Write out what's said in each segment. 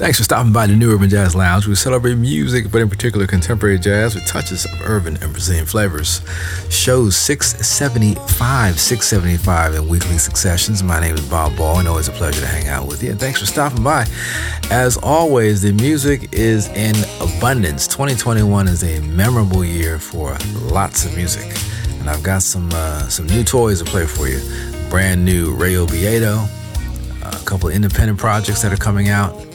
Thanks for stopping by the New Urban Jazz Lounge. We celebrate music, but in particular contemporary jazz with touches of urban and Brazilian flavors. Shows 675, 675 in weekly successions. My name is Bob Ball, and always a pleasure to hang out with you. And thanks for stopping by. As always, the music is in abundance. 2021 is a memorable year for lots of music. And I've got some uh, some new toys to play for you. Brand new Ray Obiedo, a couple independent projects that are coming out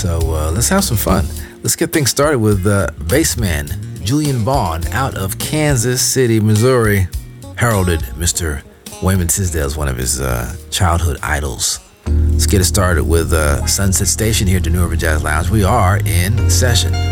so uh, let's have some fun. Let's get things started with uh, bassman Julian Vaughn out of Kansas City, Missouri. Heralded Mr. Wayman Tisdale as one of his uh, childhood idols. Let's get it started with uh, Sunset Station here at the New Urban Jazz Lounge. We are in session.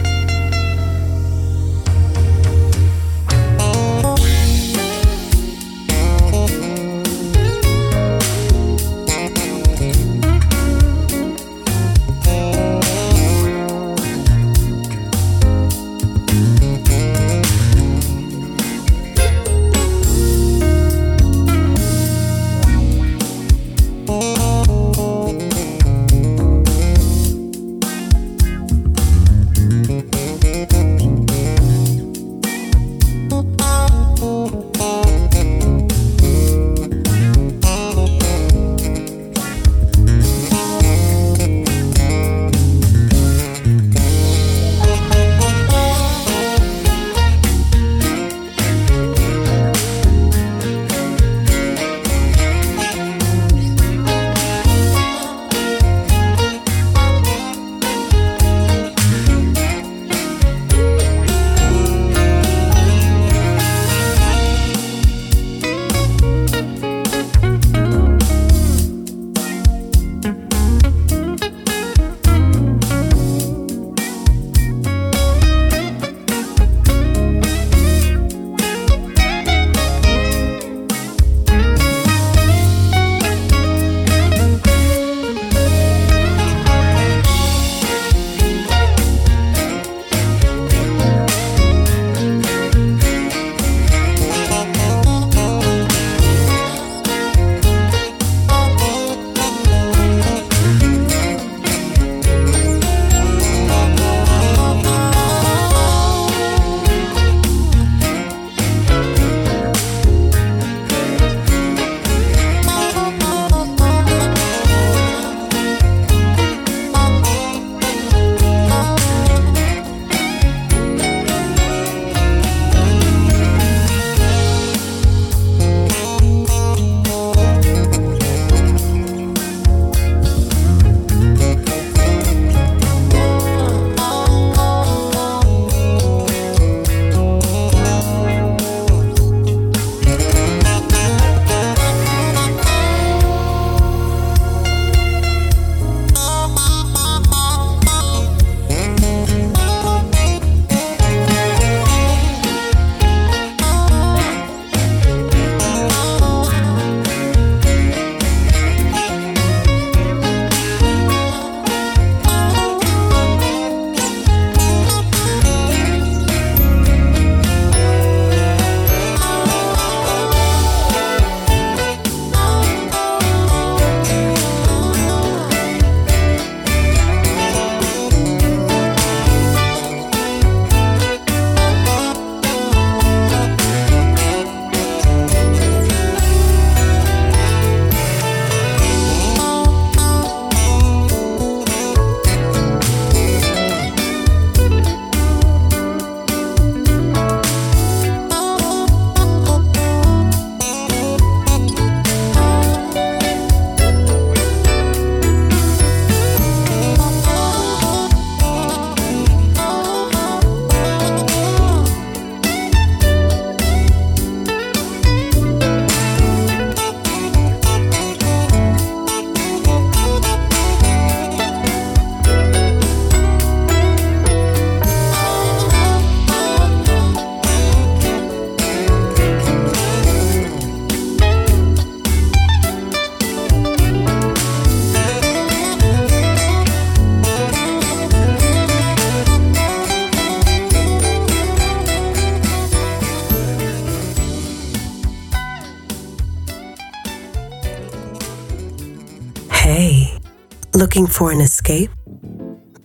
Looking for an escape?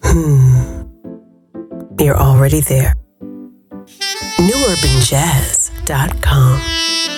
Hmm. You're already there. NewUrbanJazz.com.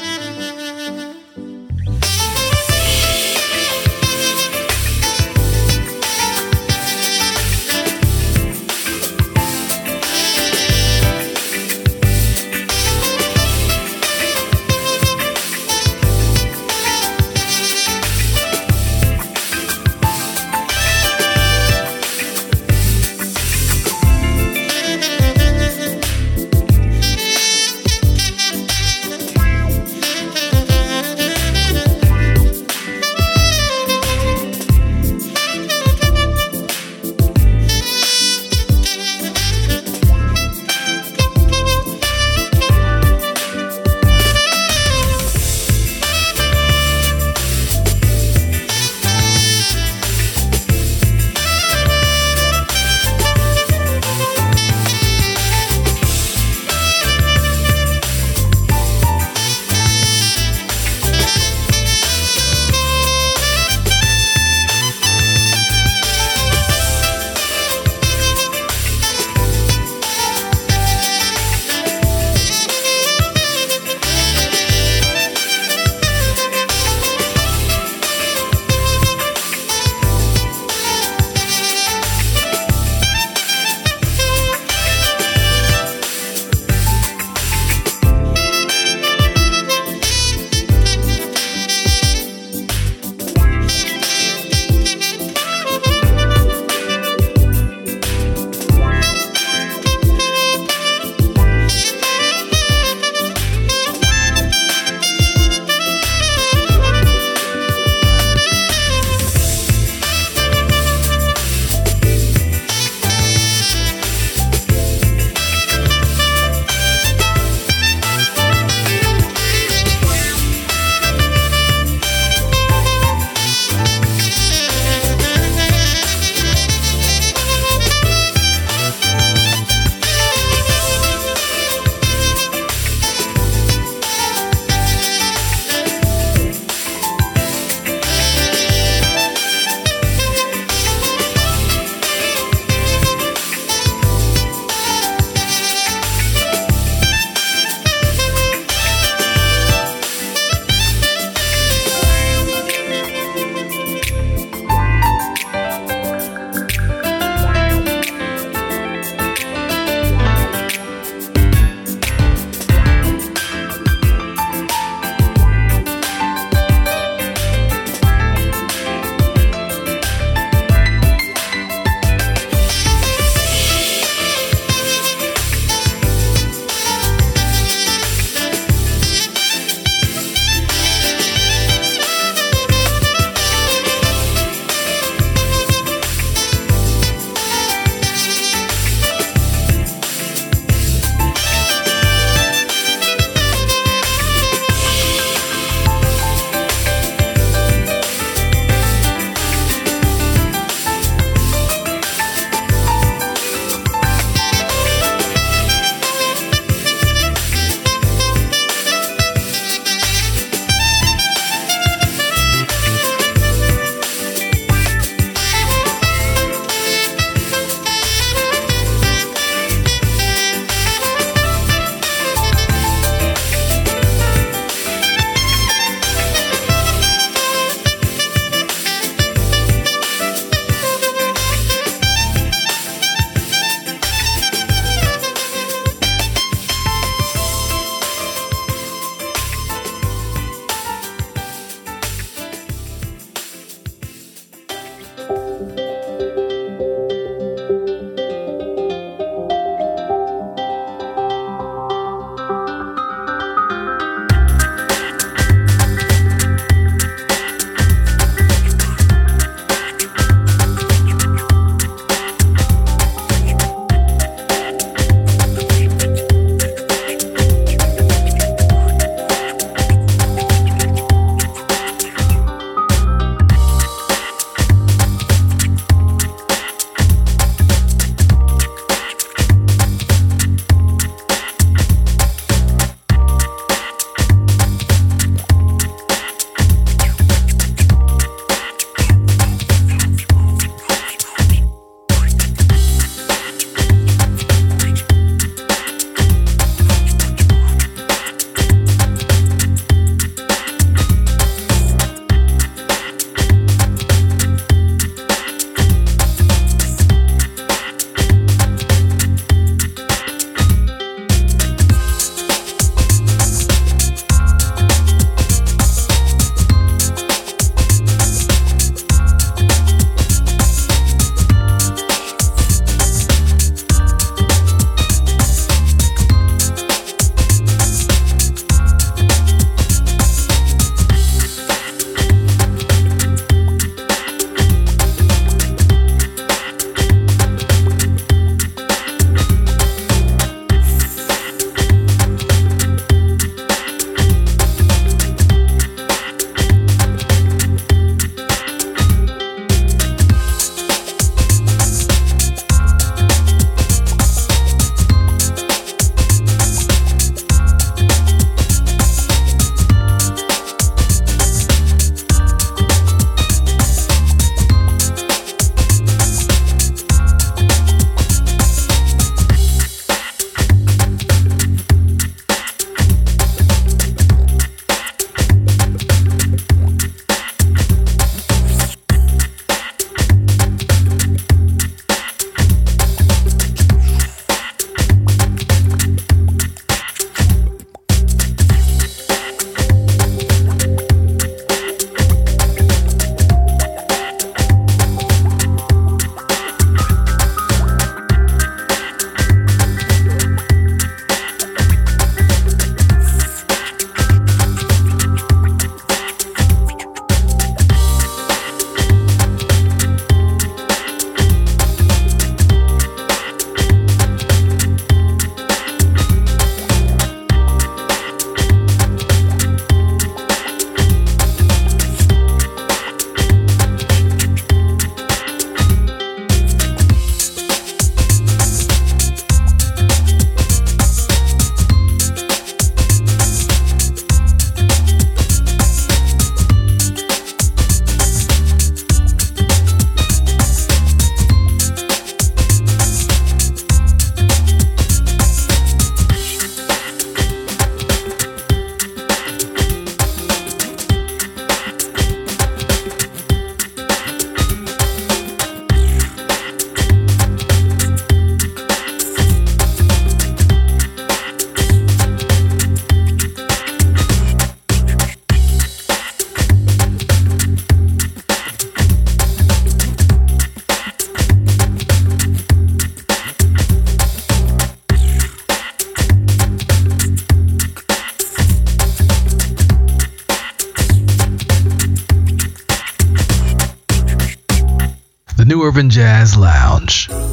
Jazz Lounge.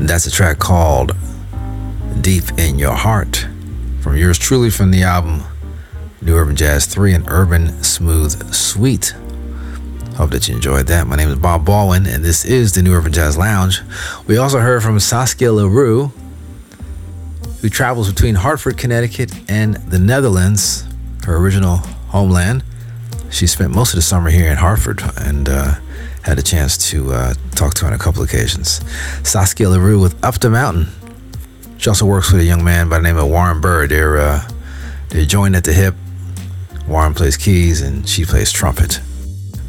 That's a track called Deep in Your Heart from yours truly from the album New Urban Jazz 3 and Urban Smooth Suite. Hope that you enjoyed that. My name is Bob Baldwin, and this is the New Urban Jazz Lounge. We also heard from Saskia Laroo, who travels between Hartford, Connecticut, and the Netherlands, her original homeland. She spent most of the summer here in Hartford and uh, had a chance to uh, talk to on a couple occasions. Saskia Laroo with Up the Mountain. She also works with a young man by the name of Warren Byrd. They're, uh, they're joined at the hip. Warren plays keys and she plays trumpet.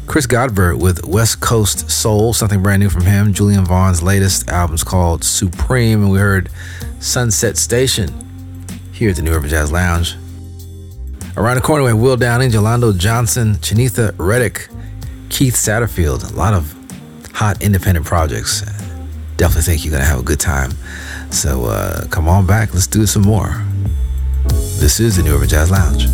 Chris Godber with West Coast Soul, something brand new from him. Julian Vaughn's latest album's called Supreme, and we heard Sunset Station here at the New Urban Jazz Lounge. Around the corner, we have Will Downing, Jelando Johnson, Chenitha Reddick, Keith Satterfield. A lot of hot independent projects. Definitely think you're going to have a good time. So uh, come on back, let's do some more. This is the New Urban Jazz Lounge.